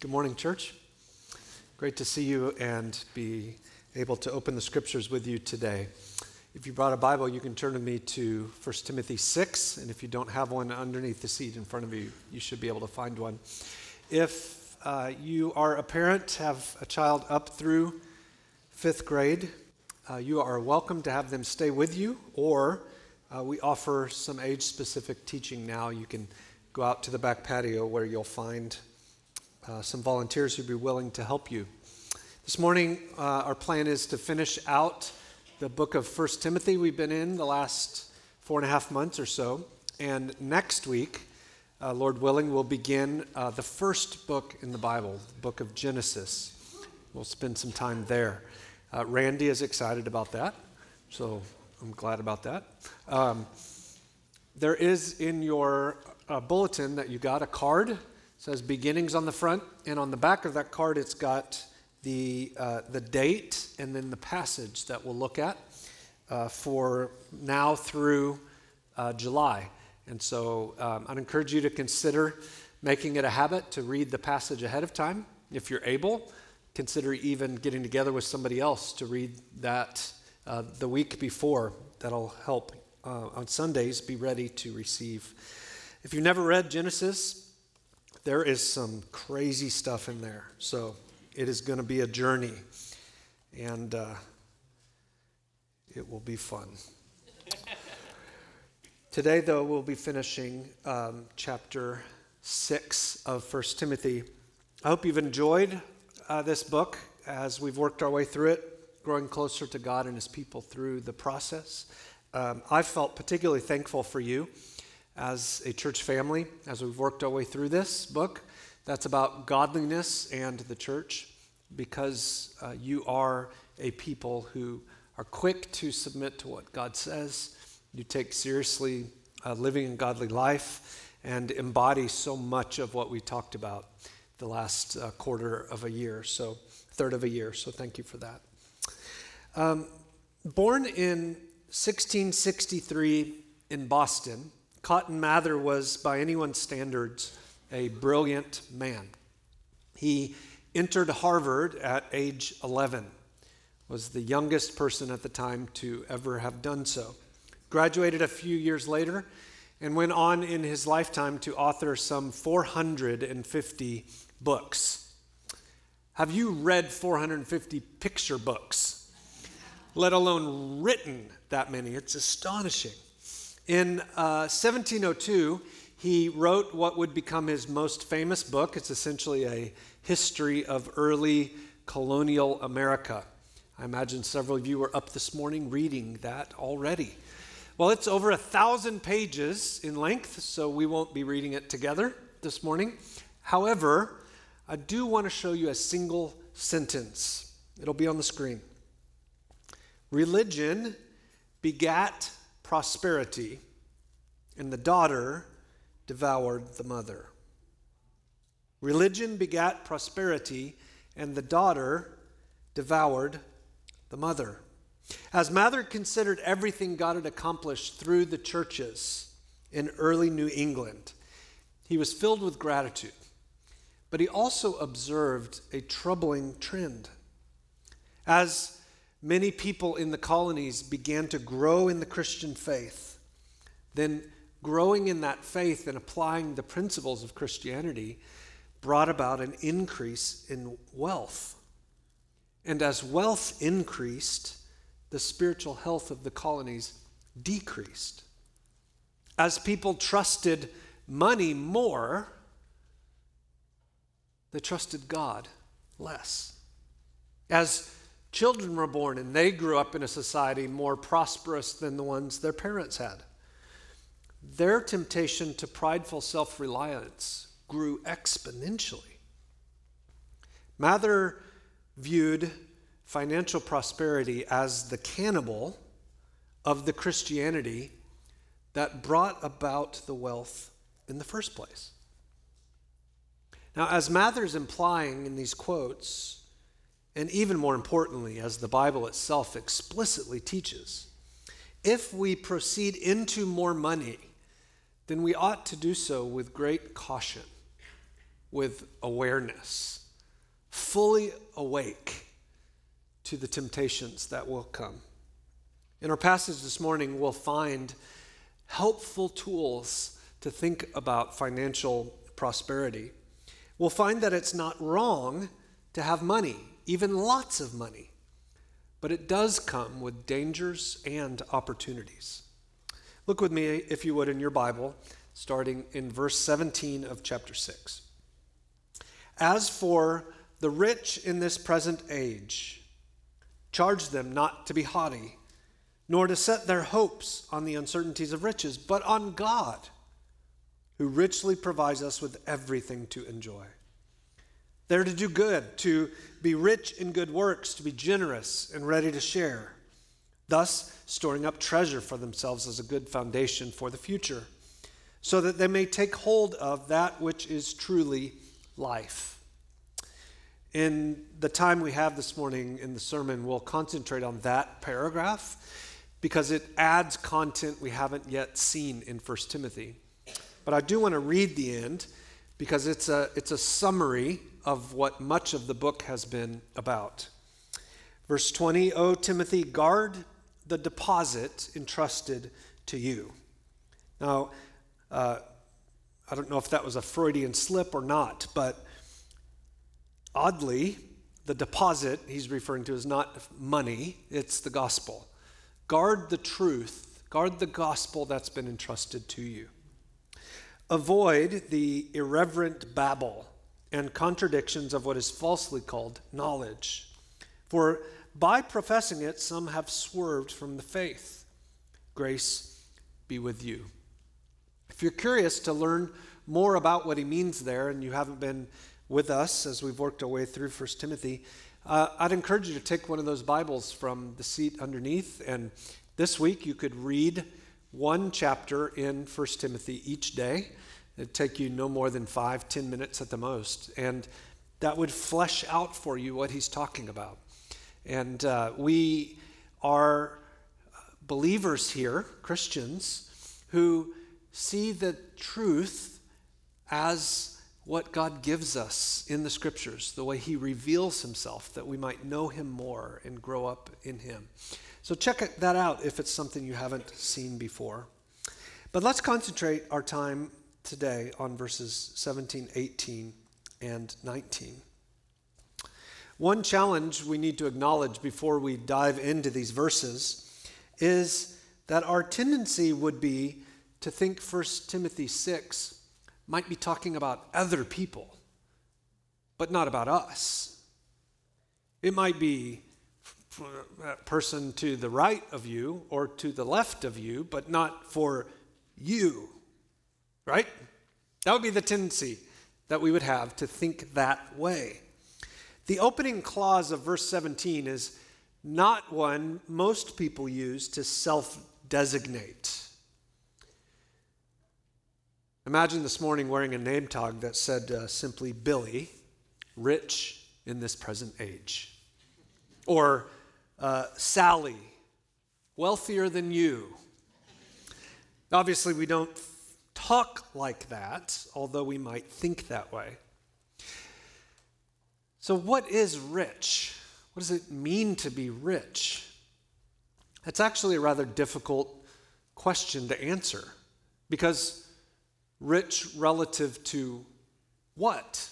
Good morning, church. Great to see you and be able to open the scriptures with you today. If you brought a Bible, you can turn to me to 1 Timothy 6, and if you don't have one underneath the seat in front of you, you should be able to find one. If uh, you are a parent, have a child up through fifth grade, uh, you are welcome to have them stay with you, or uh, we offer some age specific teaching now. You can go out to the back patio where you'll find uh, some volunteers who'd be willing to help you. This morning, uh, our plan is to finish out the book of First Timothy we've been in the last four and a half months or so. And next week, uh, Lord willing, we'll begin uh, the first book in the Bible, the book of Genesis. We'll spend some time there. Uh, Randy is excited about that, so I'm glad about that. Um, there is in your uh, bulletin that you got a card says beginnings on the front, and on the back of that card, it's got the, uh, the date and then the passage that we'll look at uh, for now through uh, July. And so um, I'd encourage you to consider making it a habit to read the passage ahead of time. If you're able, consider even getting together with somebody else to read that uh, the week before. That'll help uh, on Sundays be ready to receive. If you've never read Genesis, there is some crazy stuff in there. So it is going to be a journey, and uh, it will be fun. Today, though, we'll be finishing um, chapter 6 of First Timothy. I hope you've enjoyed uh, this book as we've worked our way through it, growing closer to God and His people through the process. Um, I felt particularly thankful for you as a church family as we've worked our way through this book that's about godliness and the church because uh, you are a people who are quick to submit to what God says. You take seriously uh, living a godly life and embody so much of what we talked about the last uh, quarter of a year, so third of a year. So thank you for that. Um, born in 1663 in Boston, Cotton Mather was, by anyone's standards, a brilliant man. He entered Harvard at age 11, was the youngest person at the time to ever have done so. Graduated a few years later and went on in his lifetime to author some 450 books. Have you read 450 picture books? Let alone written that many. It's astonishing. In uh, 1702, he wrote what would become his most famous book. It's essentially a history of early colonial America. I imagine several of you were up this morning reading that already. Well, it's over a thousand pages in length, so we won't be reading it together this morning. However, I do want to show you a single sentence. It'll be on the screen. Religion begat prosperity, and the daughter devoured the mother. Religion begat prosperity, and the daughter devoured the mother. As Mather considered everything God had accomplished through the churches in early New England, he was filled with gratitude. But he also observed a troubling trend. As many people in the colonies began to grow in the Christian faith. Then, growing in that faith and applying the principles of Christianity brought about an increase in wealth. And as wealth increased, the spiritual health of the colonies decreased. As people trusted money more, they trusted God less. As Children were born and they grew up in a society more prosperous than the ones their parents had. Their temptation to prideful self reliance grew exponentially. Mather viewed financial prosperity as the cannibal of the Christianity that brought about the wealth in the first place. Now, as Mather's implying in these quotes, and even more importantly, as the Bible itself explicitly teaches, if we proceed into more money, then we ought to do so with great caution. with awareness, fully awake to the temptations that will come. In our passage this morning, we'll find helpful tools to think about financial prosperity. We'll find that it's not wrong to have money, even lots of money, but it does come with dangers and opportunities. Look with me, if you would, in your Bible, starting in verse 17 of chapter 6. As for the rich in this present age, charge them not to be haughty, nor to set their hopes on the uncertainties of riches, but on God, who richly provides us with everything to enjoy. They're to do good, to be rich in good works, to be generous and ready to share, thus storing up treasure for themselves as a good foundation for the future, so that they may take hold of that which is truly life. In the time we have this morning in the sermon, we'll concentrate on that paragraph because it adds content we haven't yet seen in 1 Timothy. But I do want to read the end because it's a, it's a summary of what much of the book has been about. Verse 20, O Timothy, guard the deposit entrusted to you. Now, uh, I don't know if that was a Freudian slip or not, but oddly, the deposit he's referring to is not money, it's the gospel. Guard the truth, guard the gospel that's been entrusted to you. Avoid the irreverent babble and contradictions of what is falsely called knowledge. For by professing it, some have swerved from the faith. Grace be with you. If you're curious to learn more about what he means there, and you haven't been with us as we've worked our way through 1 Timothy, uh, I'd encourage you to take one of those Bibles from the seat underneath. And this week you could read one chapter in 1 Timothy each day. It'd take you no more than five, ten minutes at the most. And that would flesh out for you what he's talking about. And uh, we are believers here, Christians, who see the truth as what God gives us in the scriptures, the way he reveals himself, that we might know him more and grow up in him. So check that out if it's something you haven't seen before. But let's concentrate our time today on verses 17, 18, and 19. One challenge we need to acknowledge before we dive into these verses is that our tendency would be to think 1 Timothy 6 might be talking about other people, but not about us. It might be a person to the right of you or to the left of you, but not for you right? That would be the tendency that we would have to think that way. The opening clause of verse 17 is not one most people use to self designate. Imagine this morning wearing a name tag that said uh, simply Billy, rich in this present age. Or uh, Sally, wealthier than you. Obviously, we don't talk like that, although we might think that way. So, what is rich? What does it mean to be rich? It's actually a rather difficult question to answer because rich relative to what?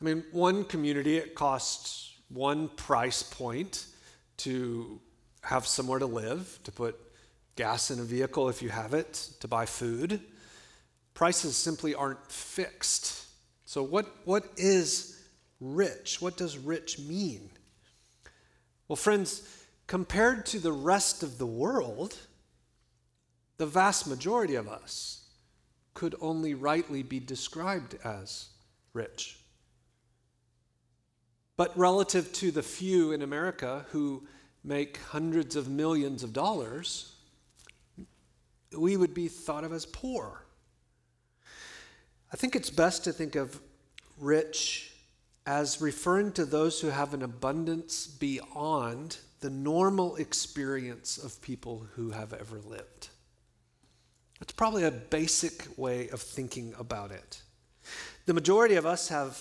I mean, one community, it costs one price point to have somewhere to live, to put gas in a vehicle if you have it, to buy food. Prices simply aren't fixed. So, what, what is rich? What does rich mean? Well, friends, compared to the rest of the world, the vast majority of us could only rightly be described as rich. But relative to the few in America who make hundreds of millions of dollars, we would be thought of as poor. I think it's best to think of rich as referring to those who have an abundance beyond the normal experience of people who have ever lived. That's probably a basic way of thinking about it. The majority of us have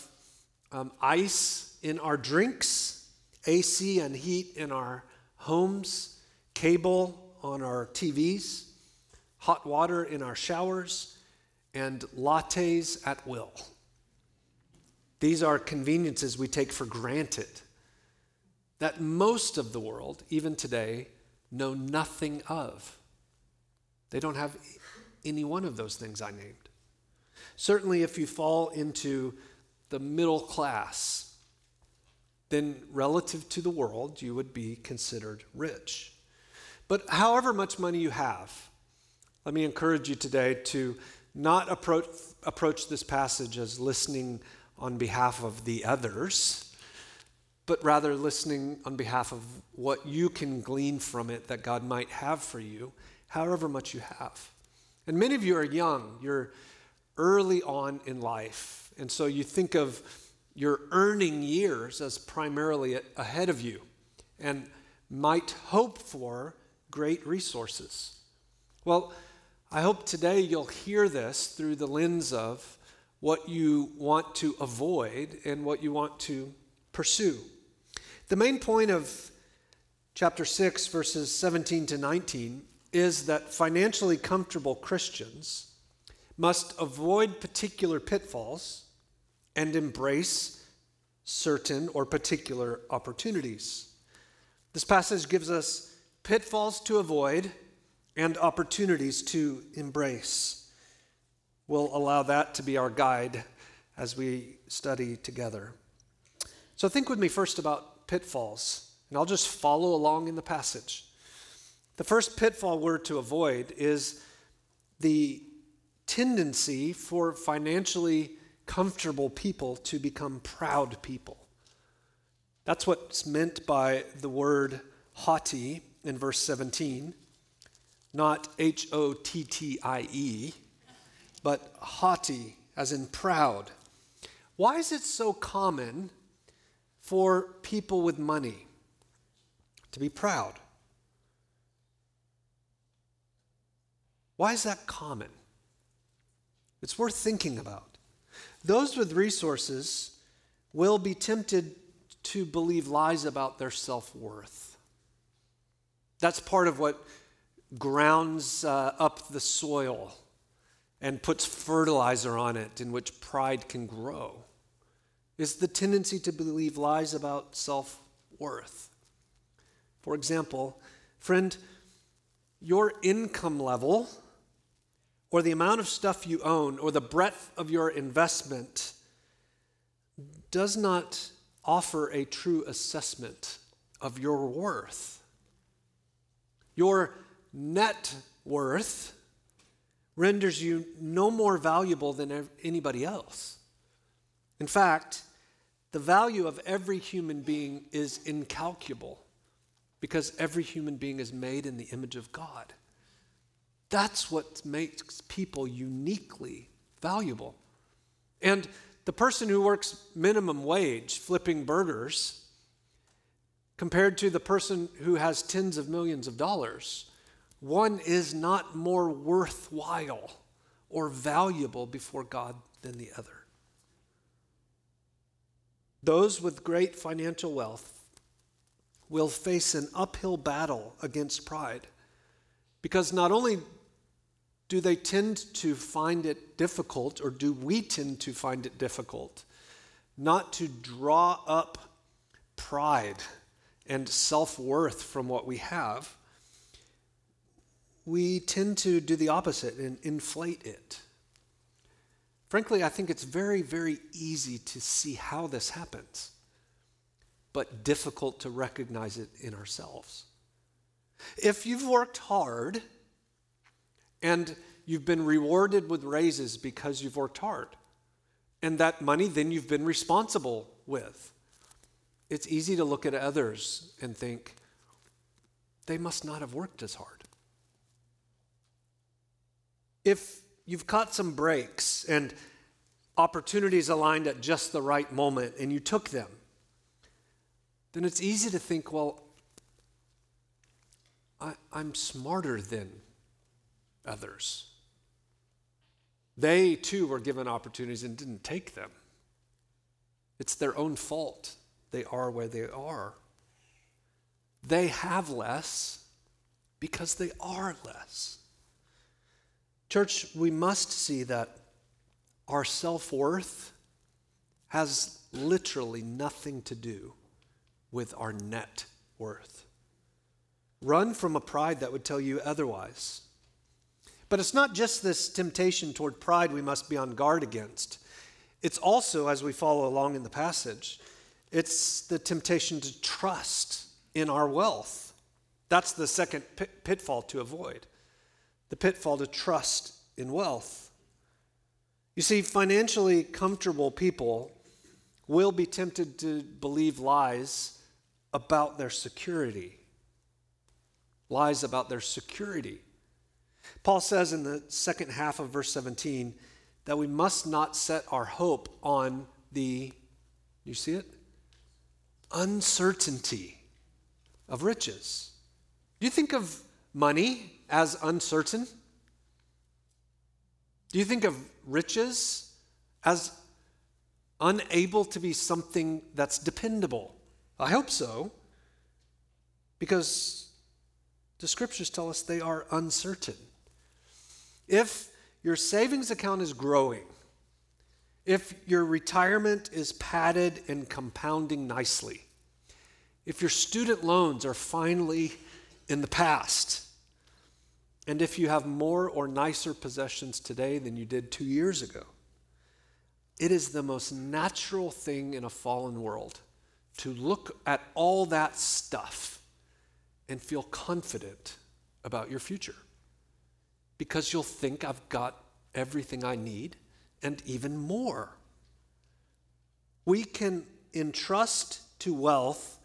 um, ice in our drinks, AC and heat in our homes, cable on our TVs, hot water in our showers, and lattes at will. These are conveniences we take for granted that most of the world, even today, know nothing of. They don't have any one of those things I named. Certainly, if you fall into the middle class, then relative to the world, you would be considered rich. But however much money you have, let me encourage you today to not approach, approach this passage as listening on behalf of the others, but rather listening on behalf of what you can glean from it that God might have for you, however much you have. And many of you are young, you're early on in life. And so you think of your earning years as primarily ahead of you and might hope for great resources. Well, I hope today you'll hear this through the lens of what you want to avoid and what you want to pursue. The main point of chapter 6, verses 17 to 19, is that financially comfortable Christians must avoid particular pitfalls and embrace certain or particular opportunities. This passage gives us pitfalls to avoid and opportunities to embrace. We'll allow that to be our guide as we study together. So, think with me first about pitfalls, and I'll just follow along in the passage. The first pitfall we're to avoid is the tendency for financially comfortable people to become proud people. That's what's meant by the word haughty in verse 17, not H O T T I E, but haughty, as in proud. Why is it so common for people with money to be proud? Why is that common? It's worth thinking about. Those with resources will be tempted to believe lies about their self worth. That's part of what grounds uh, up the soil and puts fertilizer on it in which pride can grow is the tendency to believe lies about self worth. For example, friend, your income level or the amount of stuff you own or the breadth of your investment does not offer a true assessment of your worth. Your net worth renders you no more valuable than anybody else. In fact, the value of every human being is incalculable because every human being is made in the image of God. That's what makes people uniquely valuable. And the person who works minimum wage flipping burgers, compared to the person who has tens of millions of dollars, one is not more worthwhile or valuable before God than the other. Those with great financial wealth will face an uphill battle against pride because not only do they tend to find it difficult, or do we tend to find it difficult, not to draw up pride and self worth from what we have? We tend to do the opposite and inflate it. Frankly, I think it's very, very easy to see how this happens, but difficult to recognize it in ourselves. If you've worked hard, and you've been rewarded with raises because you've worked hard. And that money then you've been responsible with. It's easy to look at others and think, they must not have worked as hard. If you've caught some breaks and opportunities aligned at just the right moment and you took them, then it's easy to think, well, I, am smarter than others. They too were given opportunities and didn't take them. It's their own fault. They are where they are. They have less because they are less. Church, we must see that our self worth has literally nothing to do with our net worth. Run from a pride that would tell you otherwise. But it's not just this temptation toward pride we must be on guard against. It's also, as we follow along in the passage, it's the temptation to trust in our wealth. That's the second pitfall to avoid the pitfall to trust in wealth. You see, financially comfortable people will be tempted to believe lies about their security. Lies about their security. Paul says in the second half of verse 17 that we must not set our hope on the, you see it? Uncertainty of riches. Do you think of money as uncertain? Do you think of riches as unable to be something that's dependable? I hope so, because the scriptures tell us they are uncertain. If your savings account is growing, if your retirement is padded and compounding nicely, if your student loans are finally in the past, and if you have more or nicer possessions today than you did two years ago, it is the most natural thing in a fallen world to look at all that stuff and feel confident about your future because you'll think I've got everything I need and even more. We can entrust to wealth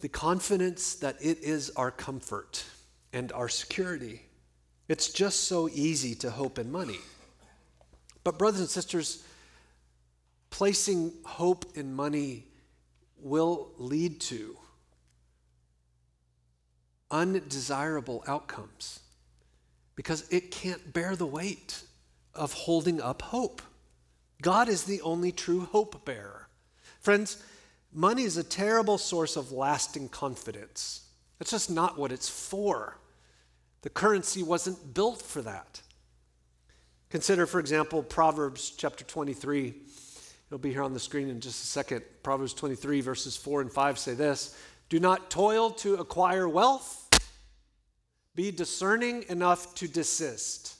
the confidence that it is our comfort and our security. It's just so easy to hope in money. But, brothers and sisters, placing hope in money will lead to undesirable outcomes because it can't bear the weight of holding up hope. God is the only true hope bearer. Friends, money is a terrible source of lasting confidence. That's just not what it's for. The currency wasn't built for that. Consider, for example, Proverbs chapter 23. It'll be here on the screen in just a second. Proverbs 23, verses 4 and 5 say this Do not toil to acquire wealth, be discerning enough to desist.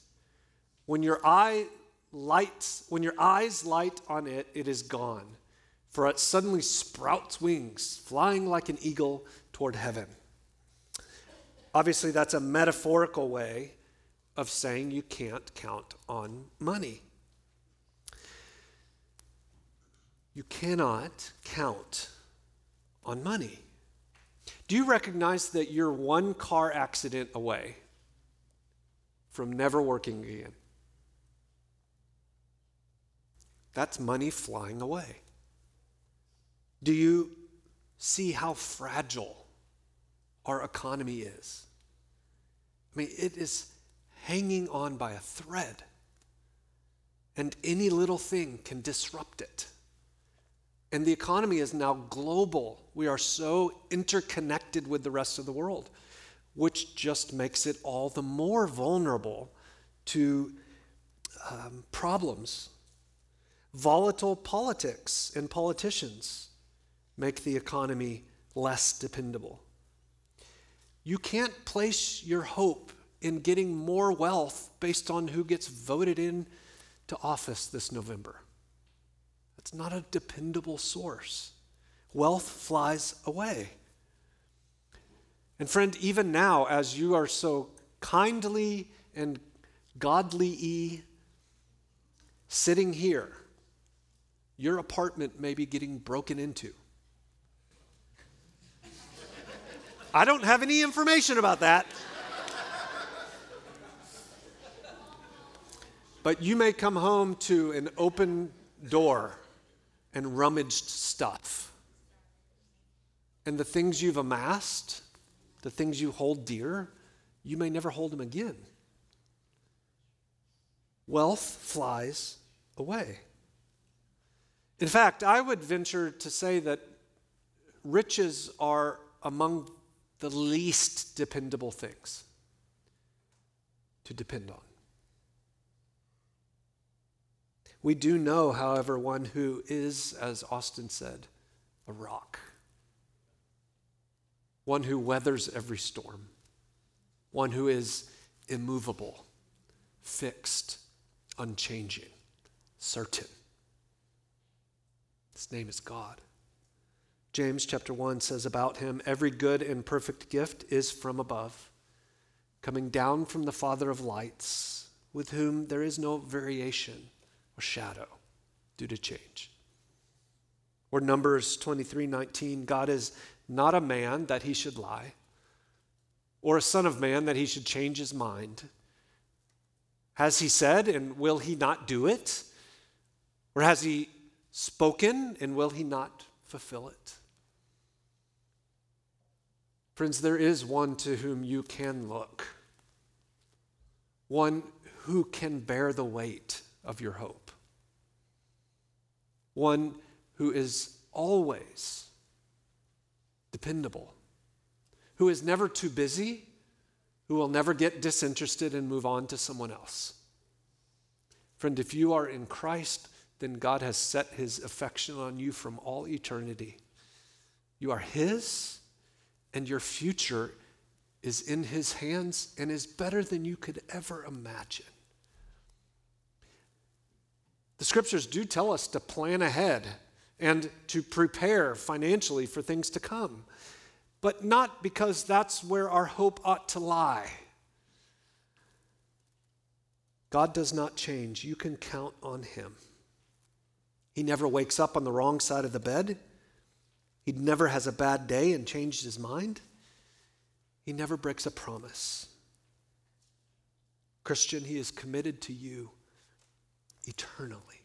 When your eye lights, when your eyes light on it, it is gone, for it suddenly sprouts wings, flying like an eagle toward heaven. Obviously, that's a metaphorical way of saying you can't count on money. You cannot count on money. Do you recognize that you're one car accident away from never working again? That's money flying away. Do you see how fragile our economy is? I mean, it is hanging on by a thread. And any little thing can disrupt it. And the economy is now global. We are so interconnected with the rest of the world, which just makes it all the more vulnerable to um, problems. Volatile politics and politicians make the economy less dependable. You can't place your hope in getting more wealth based on who gets voted in to office this November. That's not a dependable source. Wealth flies away. And friend, even now, as you are so kindly and godly sitting here, your apartment may be getting broken into. I don't have any information about that. But you may come home to an open door and rummaged stuff. And the things you've amassed, the things you hold dear, you may never hold them again. wealth flies away. In fact, I would venture to say that riches are among the least dependable things to depend on. We do know, however, one who is, as Austin said, a rock, one who weathers every storm, one who is immovable, fixed, unchanging, certain. His name is God. James chapter 1 says about him every good and perfect gift is from above, coming down from the Father of lights, with whom there is no variation or shadow due to change. Or Numbers 23 19, God is not a man that he should lie, or a son of man that he should change his mind. Has he said, and will he not do it? Or has he spoken, and will he not fulfill it? Friends, there is one to whom you can look, one who can bear the weight of your hope, one who is always dependable, who is never too busy, who will never get disinterested and move on to someone else. Friend, if you are in Christ, then God has set his affection on you from all eternity. You are his and your future is in His hands and is better than you could ever imagine. The scriptures do tell us to plan ahead and to prepare financially for things to come, but not because that's where our hope ought to lie. God does not change. You can count on Him. He never wakes up on the wrong side of the bed. He never has a bad day and changed his mind. He never breaks a promise. Christian, he is committed to you eternally.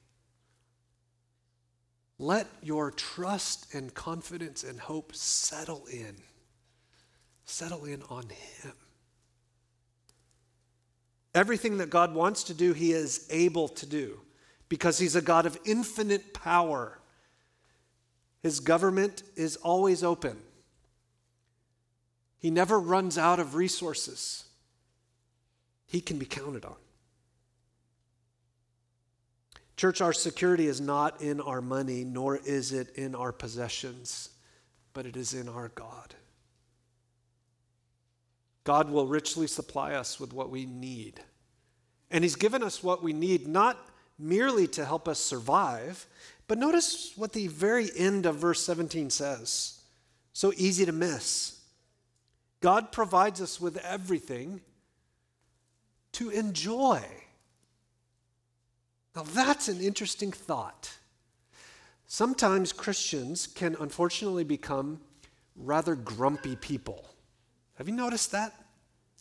Let your trust and confidence and hope settle in. Settle in on him. Everything that God wants to do, he is able to do because he's a God of infinite power his government is always open. He never runs out of resources. He can be counted on. Church, our security is not in our money, nor is it in our possessions, but it is in our God. God will richly supply us with what we need. And He's given us what we need not merely to help us survive, but notice what the very end of verse 17 says. So easy to miss. God provides us with everything to enjoy. Now, that's an interesting thought. Sometimes Christians can unfortunately become rather grumpy people. Have you noticed that?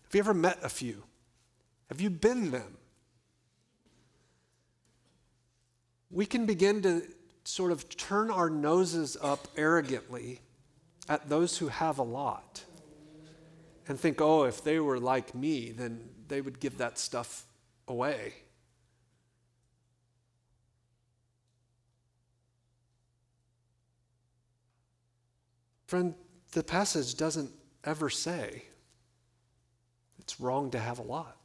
Have you ever met a few? Have you been them? We can begin to sort of turn our noses up arrogantly at those who have a lot and think, oh, if they were like me, then they would give that stuff away. Friend, the passage doesn't ever say it's wrong to have a lot.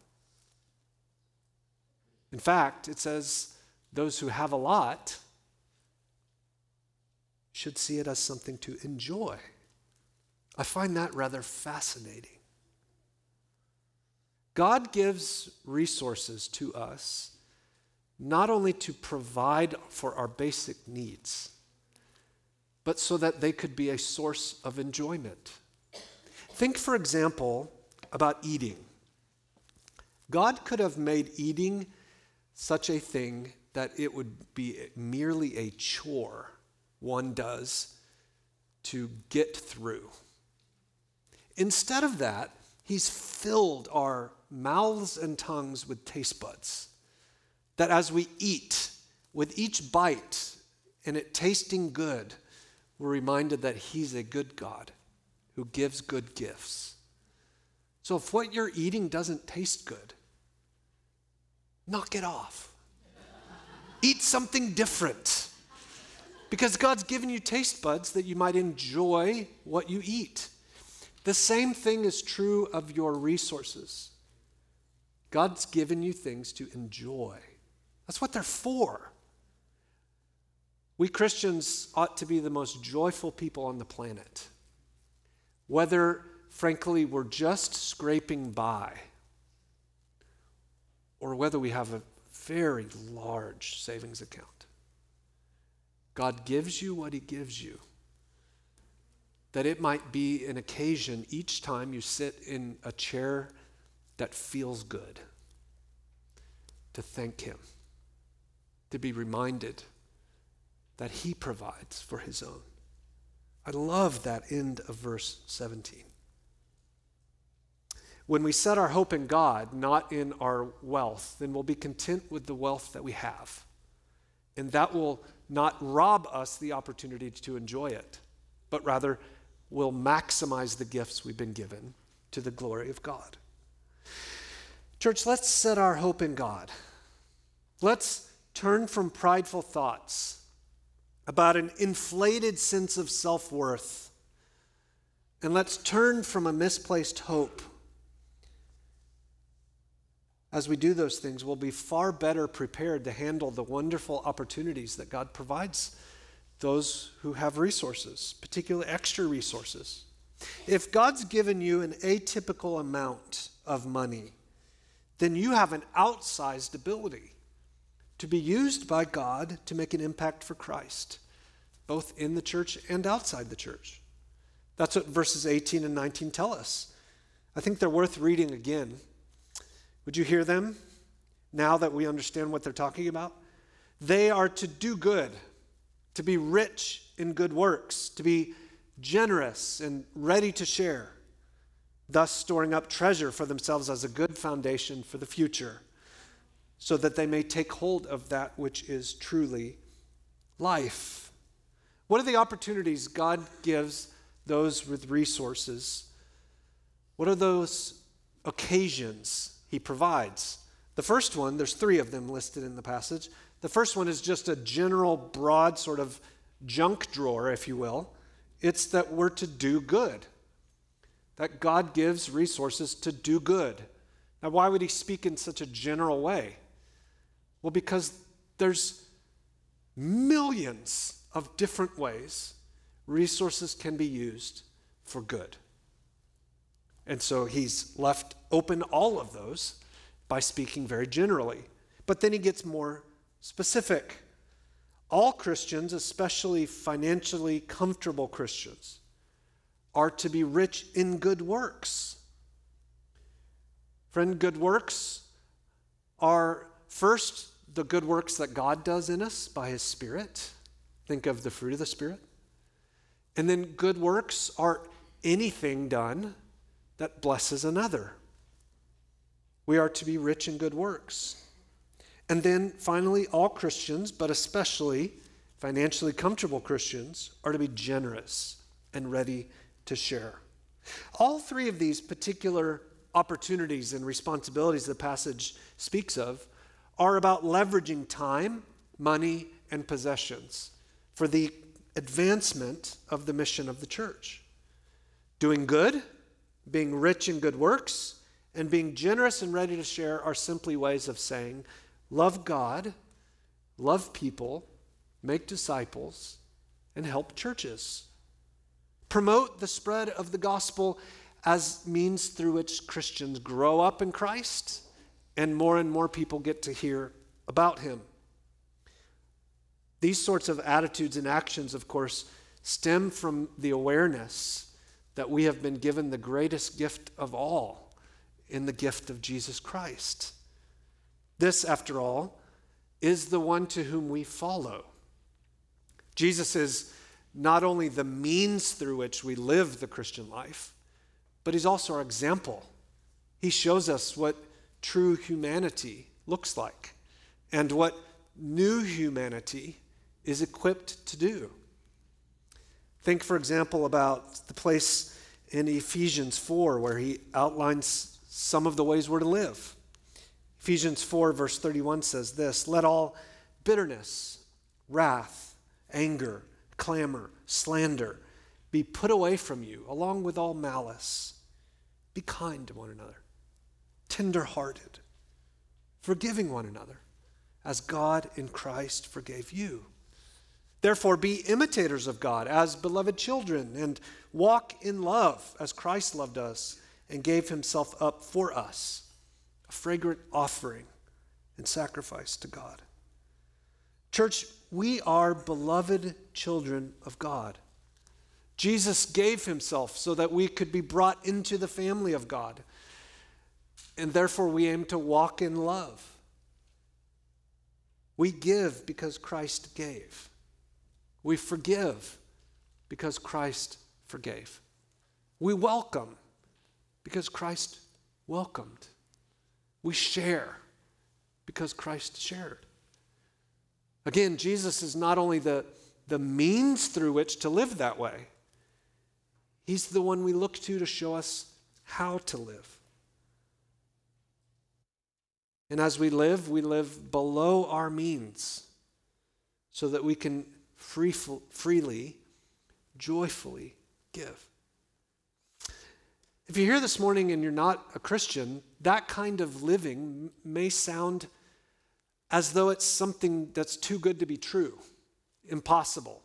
In fact, it says those who have a lot should see it as something to enjoy. I find that rather fascinating. God gives resources to us not only to provide for our basic needs, but so that they could be a source of enjoyment. Think, for example, about eating. God could have made eating such a thing that it would be merely a chore one does to get through. Instead of that, he's filled our mouths and tongues with taste buds. That as we eat, with each bite and it tasting good, we're reminded that he's a good God who gives good gifts. So if what you're eating doesn't taste good, knock it off. Eat something different. Because God's given you taste buds that you might enjoy what you eat. The same thing is true of your resources. God's given you things to enjoy. That's what they're for. We Christians ought to be the most joyful people on the planet. Whether, frankly, we're just scraping by or whether we have a very large savings account. God gives you what He gives you. That it might be an occasion each time you sit in a chair that feels good to thank Him, to be reminded that He provides for His own. I love that end of verse 17. When we set our hope in God, not in our wealth, then we'll be content with the wealth that we have. And that will not rob us the opportunity to enjoy it, but rather will maximize the gifts we've been given to the glory of God. Church, let's set our hope in God. Let's turn from prideful thoughts about an inflated sense of self worth, and let's turn from a misplaced hope as we do those things, we'll be far better prepared to handle the wonderful opportunities that God provides those who have resources, particularly extra resources. If God's given you an atypical amount of money, then you have an outsized ability to be used by God to make an impact for Christ, both in the church and outside the church. That's what verses 18 and 19 tell us. I think they're worth reading again. Would you hear them now that we understand what they're talking about? They are to do good, to be rich in good works, to be generous and ready to share, thus storing up treasure for themselves as a good foundation for the future, so that they may take hold of that which is truly life. What are the opportunities God gives those with resources? What are those occasions he provides. The first one, there's three of them listed in the passage. The first one is just a general, broad sort of junk drawer, if you will. It's that we're to do good, that God gives resources to do good. Now, why would he speak in such a general way? Well, because there's millions of different ways resources can be used for good. And so he's left open all of those by speaking very generally. But then he gets more specific. All Christians, especially financially comfortable Christians, are to be rich in good works. Friend, good works are first the good works that God does in us by his Spirit. Think of the fruit of the Spirit. And then good works are anything done that blesses another. We are to be rich in good works. And then finally, all Christians, but especially financially comfortable Christians, are to be generous and ready to share. All three of these particular opportunities and responsibilities the passage speaks of are about leveraging time, money, and possessions for the advancement of the mission of the church. Doing good being rich in good works, and being generous and ready to share are simply ways of saying, love God, love people, make disciples, and help churches. Promote the spread of the gospel as means through which Christians grow up in Christ and more and more people get to hear about him. These sorts of attitudes and actions, of course, stem from the awareness that we have been given the greatest gift of all in the gift of Jesus Christ. This, after all, is the one to whom we follow. Jesus is not only the means through which we live the Christian life, but he's also our example. He shows us what true humanity looks like and what new humanity is equipped to do. Think, for example, about the place in Ephesians 4 where he outlines some of the ways we're to live. Ephesians 4, verse 31 says this Let all bitterness, wrath, anger, clamor, slander be put away from you, along with all malice. Be kind to one another, tender-hearted, forgiving one another, as God in Christ forgave you. Therefore, be imitators of God as beloved children, and walk in love as Christ loved us and gave himself up for us a fragrant offering and sacrifice to God. Church, we are beloved children of God. Jesus gave himself so that we could be brought into the family of God. And therefore, we aim to walk in love. We give because Christ gave. We forgive because Christ forgave. We welcome because Christ welcomed. We share because Christ shared. Again, Jesus is not only the, the means through which to live that way, He's the one we look to to show us how to live. And as we live, we live below our means so that we can free, freely, joyfully give. If you're here this morning and you're not a Christian, that kind of living may sound as though it's something that's too good to be true, impossible,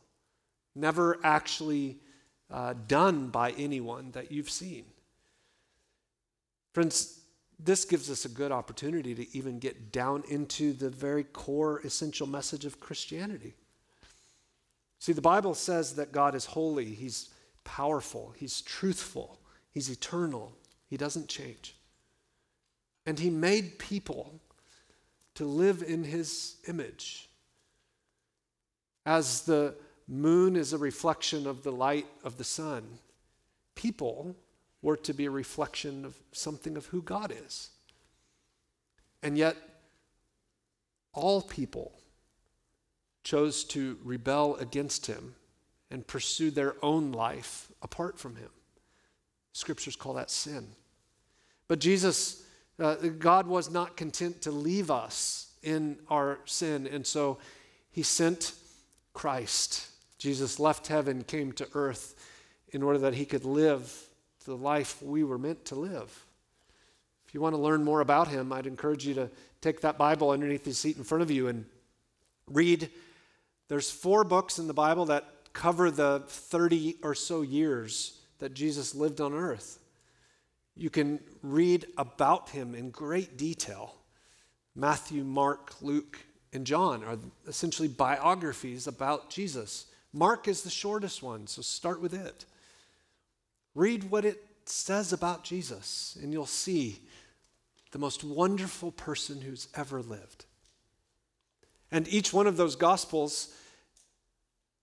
never actually uh, done by anyone that you've seen. Friends, this gives us a good opportunity to even get down into the very core essential message of Christianity. See, the Bible says that God is holy, He's powerful, He's truthful, He's eternal, He doesn't change. And He made people to live in His image. As the moon is a reflection of the light of the sun, people were to be a reflection of something of who God is. And yet, all people chose to rebel against him and pursue their own life apart from him. Scriptures call that sin. But Jesus, uh, God was not content to leave us in our sin, and so he sent Christ. Jesus left heaven, came to earth in order that he could live the life we were meant to live. If you want to learn more about him, I'd encourage you to take that Bible underneath the seat in front of you and read. There's four books in the Bible that cover the 30 or so years that Jesus lived on earth. You can read about him in great detail. Matthew, Mark, Luke, and John are essentially biographies about Jesus. Mark is the shortest one, so start with it. Read what it says about Jesus, and you'll see the most wonderful person who's ever lived. And each one of those gospels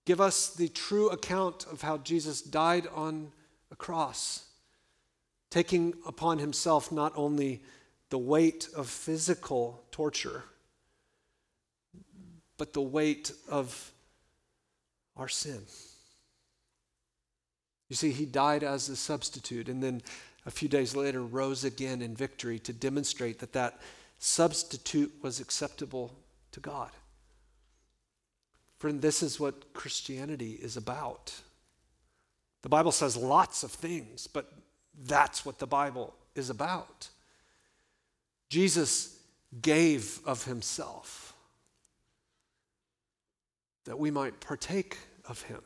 give us the true account of how Jesus died on a cross, taking upon himself not only the weight of physical torture, but the weight of our sin. You see, he died as a substitute and then a few days later rose again in victory to demonstrate that that substitute was acceptable to God. Friend, this is what Christianity is about. The Bible says lots of things, but that's what the Bible is about. Jesus gave of himself that we might partake of him,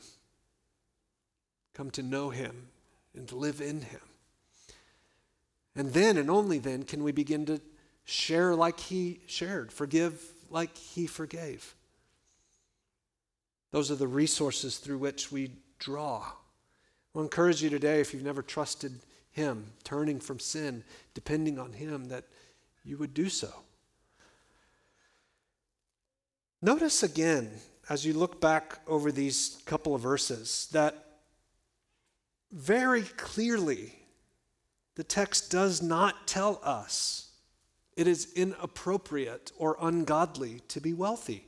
come to know him, and live in him. And then and only then can we begin to share like he shared, forgive like he forgave. Those are the resources through which we draw I'll encourage you today, if you've never trusted Him, turning from sin, depending on Him, that you would do so. Notice again, as you look back over these couple of verses, that very clearly the text does not tell us it is inappropriate or ungodly to be wealthy.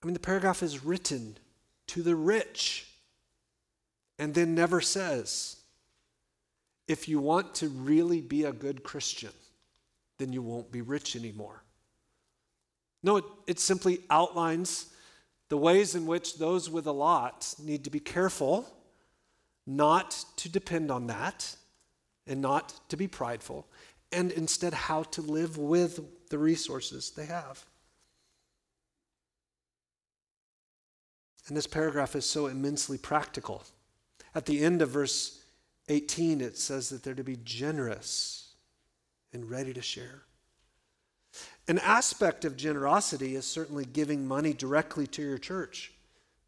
I mean, the paragraph is written to the rich and then never says, if you want to really be a good Christian, then you won't be rich anymore. No, it, it simply outlines the ways in which those with a lot need to be careful not to depend on that and not to be prideful, and instead how to live with the resources they have. And this paragraph is so immensely practical. At the end of verse 18, it says that they're to be generous and ready to share. An aspect of generosity is certainly giving money directly to your church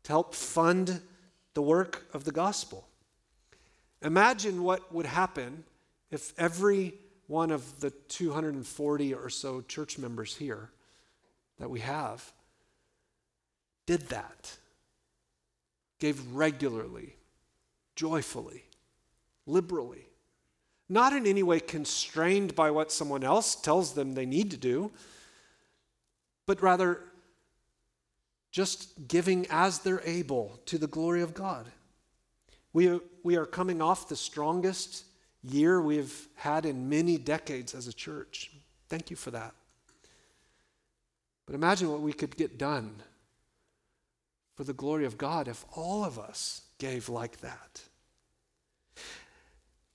to help fund the work of the gospel. Imagine what would happen if every one of the 240 or so church members here that we have did that, gave regularly, joyfully, liberally, not in any way constrained by what someone else tells them they need to do, but rather just giving as they're able to the glory of God. We, we are coming off the strongest year we've had in many decades as a church. Thank you for that. But imagine what we could get done for the glory of God if all of us gave like that.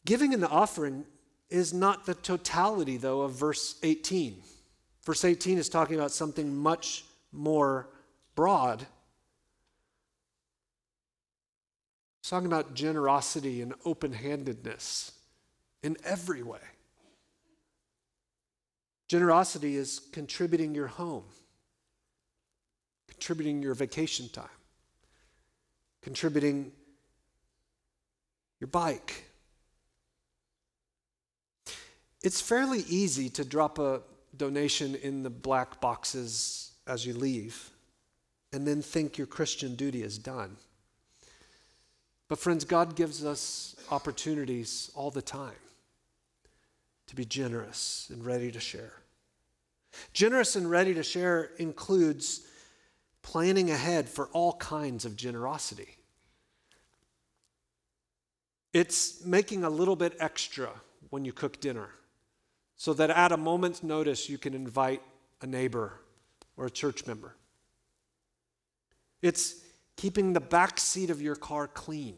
Giving in the offering is not the totality, though, of verse 18. Verse 18 is talking about something much more broad. It's talking about generosity and open handedness in every way. Generosity is contributing your home, contributing your vacation time, contributing your bike. It's fairly easy to drop a donation in the black boxes as you leave and then think your Christian duty is done. But, friends, God gives us opportunities all the time to be generous and ready to share. Generous and ready to share includes planning ahead for all kinds of generosity. It's making a little bit extra when you cook dinner so that at a moment's notice you can invite a neighbor or a church member. It's keeping the back seat of your car clean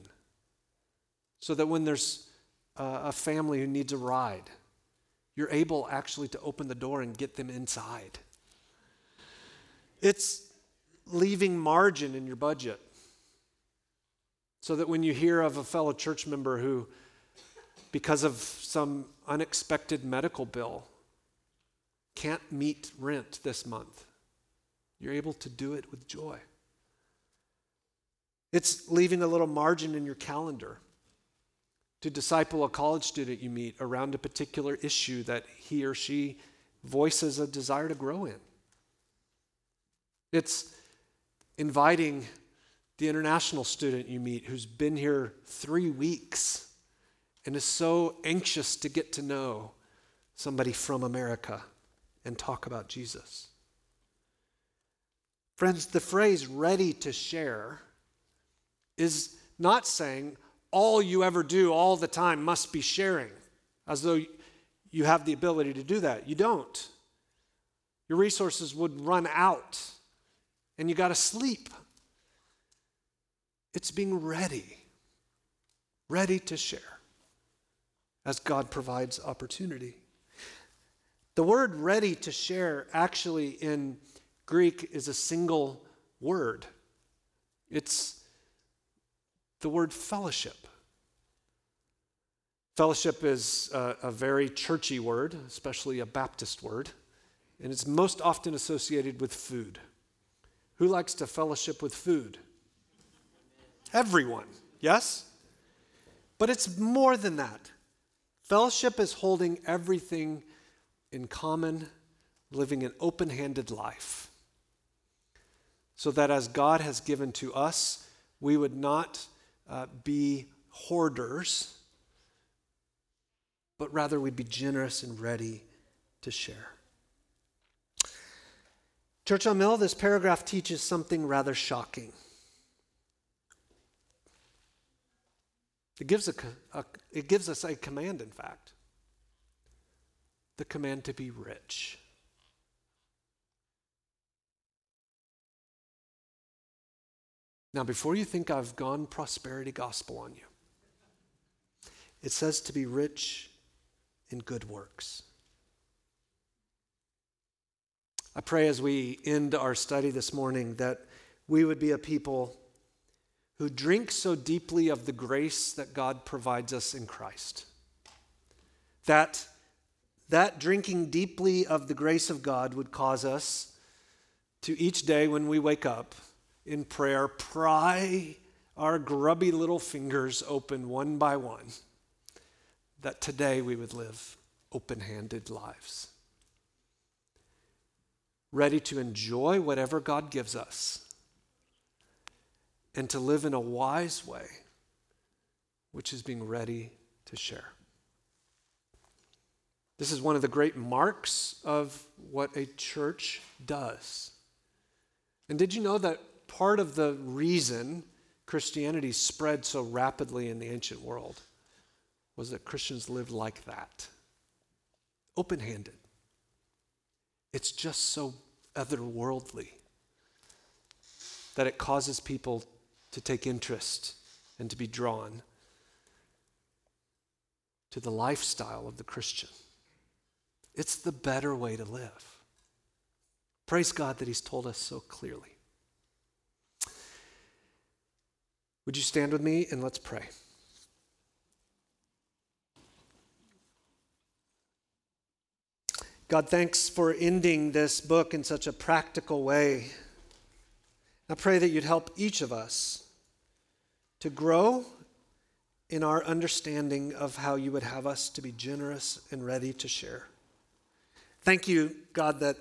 so that when there's a family who needs a ride, you're able actually to open the door and get them inside. It's leaving margin in your budget so that when you hear of a fellow church member who, because of some unexpected medical bill, can't meet rent this month, you're able to do it with joy. It's leaving a little margin in your calendar to disciple a college student you meet around a particular issue that he or she voices a desire to grow in. It's inviting the international student you meet who's been here three weeks and is so anxious to get to know somebody from America and talk about Jesus. Friends, the phrase ready to share is not saying, all you ever do all the time must be sharing, as though you have the ability to do that. You don't. Your resources would run out, and you got to sleep. It's being ready, ready to share as God provides opportunity. The word ready to share actually in Greek is a single word. It's the word fellowship. Fellowship is a, a, very churchy word, especially a Baptist word, and it's most often associated with food. Who likes to fellowship with food? Everyone, yes? But it's more than that. Fellowship is holding everything in common, living an open handed life. So that as God has given to us, we would not uh, be hoarders, but rather we'd be generous and ready to share. Church on Mill, this paragraph teaches something rather shocking. It gives, a, a, it gives us a command, in fact. the command to be rich. Now, before you think I've gone prosperity gospel on you, it says to be rich in good works. I pray as we end our study this morning that we would be a people who drink so deeply of the grace that God provides us in Christ. That that drinking deeply of the grace of God would cause us to each day when we wake up in prayer pry our grubby little fingers open one by one, that today we would live open handed lives, ready to enjoy whatever God gives us, and to live in a wise way, which is being ready to share. This is one of the great marks of what a church does. And did you know that part of the reason Christianity spread so rapidly in the ancient world was that Christians lived like that open handed. It's just so otherworldly that it causes people to take interest and to be drawn to the lifestyle of the Christian. It's the better way to live. Praise God that He's told us so clearly. Would you stand with me and let's pray? God, thanks for ending this book in such a practical way. I pray that you'd help each of us to grow in our understanding of how you would have us to be generous and ready to share. Thank you, God, that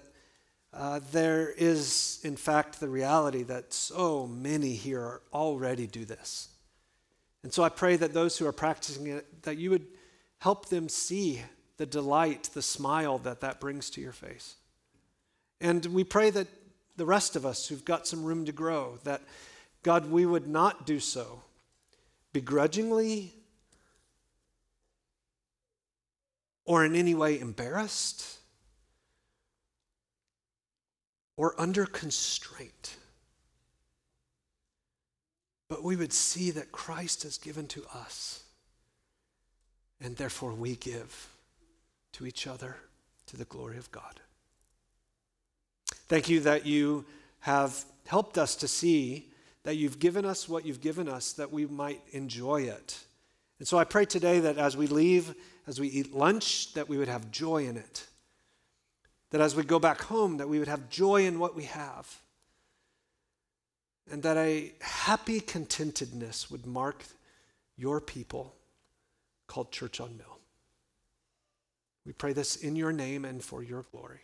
uh, there is, in fact, the reality that so many here already do this. And so I pray that those who are practicing it, that you would help them see the delight, the smile that that brings to your face. And we pray that the rest of us who've got some room to grow, that God, we would not do so begrudgingly or in any way embarrassed or under constraint. But we would see that Christ has given to us, and therefore we give to each other to the glory of God. Thank you that you have helped us to see that you've given us what you've given us that we might enjoy it. And so I pray today that as we leave, as we eat lunch, that we would have joy in it that as we go back home, that we would have joy in what we have. And that a happy contentedness would mark your people called Church on Mill. We pray this in your name and for your glory.